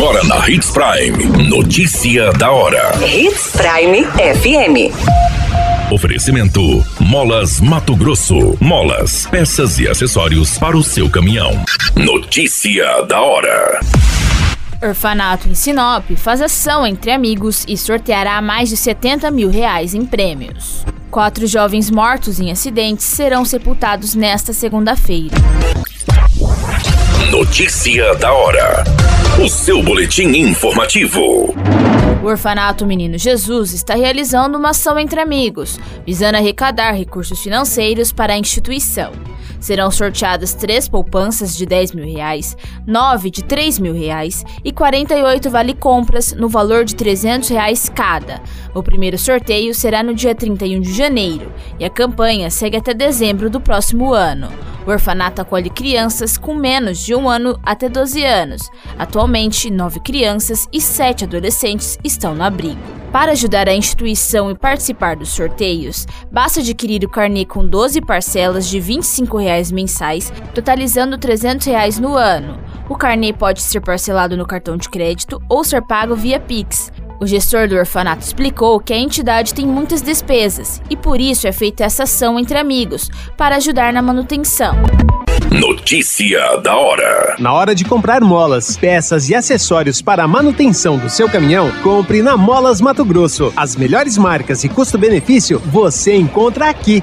Agora na Hits Prime. Notícia da hora. Hits Prime FM. Oferecimento: Molas Mato Grosso. Molas, peças e acessórios para o seu caminhão. Notícia da hora. Orfanato em Sinop faz ação entre amigos e sorteará mais de 70 mil reais em prêmios. Quatro jovens mortos em acidentes serão sepultados nesta segunda-feira. Notícia da hora. O seu boletim informativo. O Orfanato Menino Jesus está realizando uma ação entre amigos, visando arrecadar recursos financeiros para a instituição. Serão sorteadas três poupanças de 10 mil reais, nove de 3 mil reais e 48 vale-compras no valor de 300 reais cada. O primeiro sorteio será no dia 31 de janeiro e a campanha segue até dezembro do próximo ano. O orfanato acolhe crianças com menos de um ano até 12 anos. Atualmente, nove crianças e sete adolescentes estão no abrigo. Para ajudar a instituição e participar dos sorteios, basta adquirir o carnê com 12 parcelas de 25 reais mensais, totalizando 300 reais no ano. O carnê pode ser parcelado no cartão de crédito ou ser pago via Pix. O gestor do orfanato explicou que a entidade tem muitas despesas e por isso é feita essa ação entre amigos para ajudar na manutenção. Notícia da hora. Na hora de comprar molas, peças e acessórios para a manutenção do seu caminhão, compre na Molas Mato Grosso. As melhores marcas e custo-benefício você encontra aqui.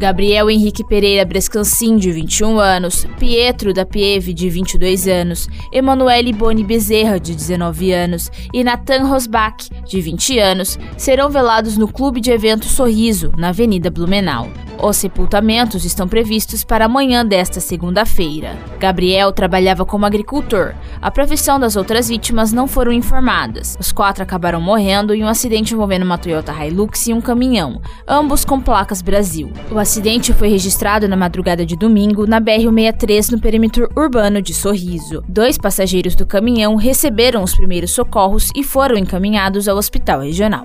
Gabriel Henrique Pereira Brescancin, de 21 anos, Pietro da Pieve, de 22 anos, Emanuele Boni Bezerra, de 19 anos, e Nathan Rosbach, de 20 anos, serão velados no Clube de Eventos Sorriso, na Avenida Blumenau. Os sepultamentos estão previstos para amanhã desta segunda-feira. Gabriel trabalhava como agricultor. A profissão das outras vítimas não foram informadas. Os quatro acabaram morrendo em um acidente envolvendo uma Toyota Hilux e um caminhão, ambos com placas Brasil. O acidente foi registrado na madrugada de domingo na BR-163 no perímetro urbano de Sorriso. Dois passageiros do caminhão receberam os primeiros socorros e foram encaminhados ao hospital regional.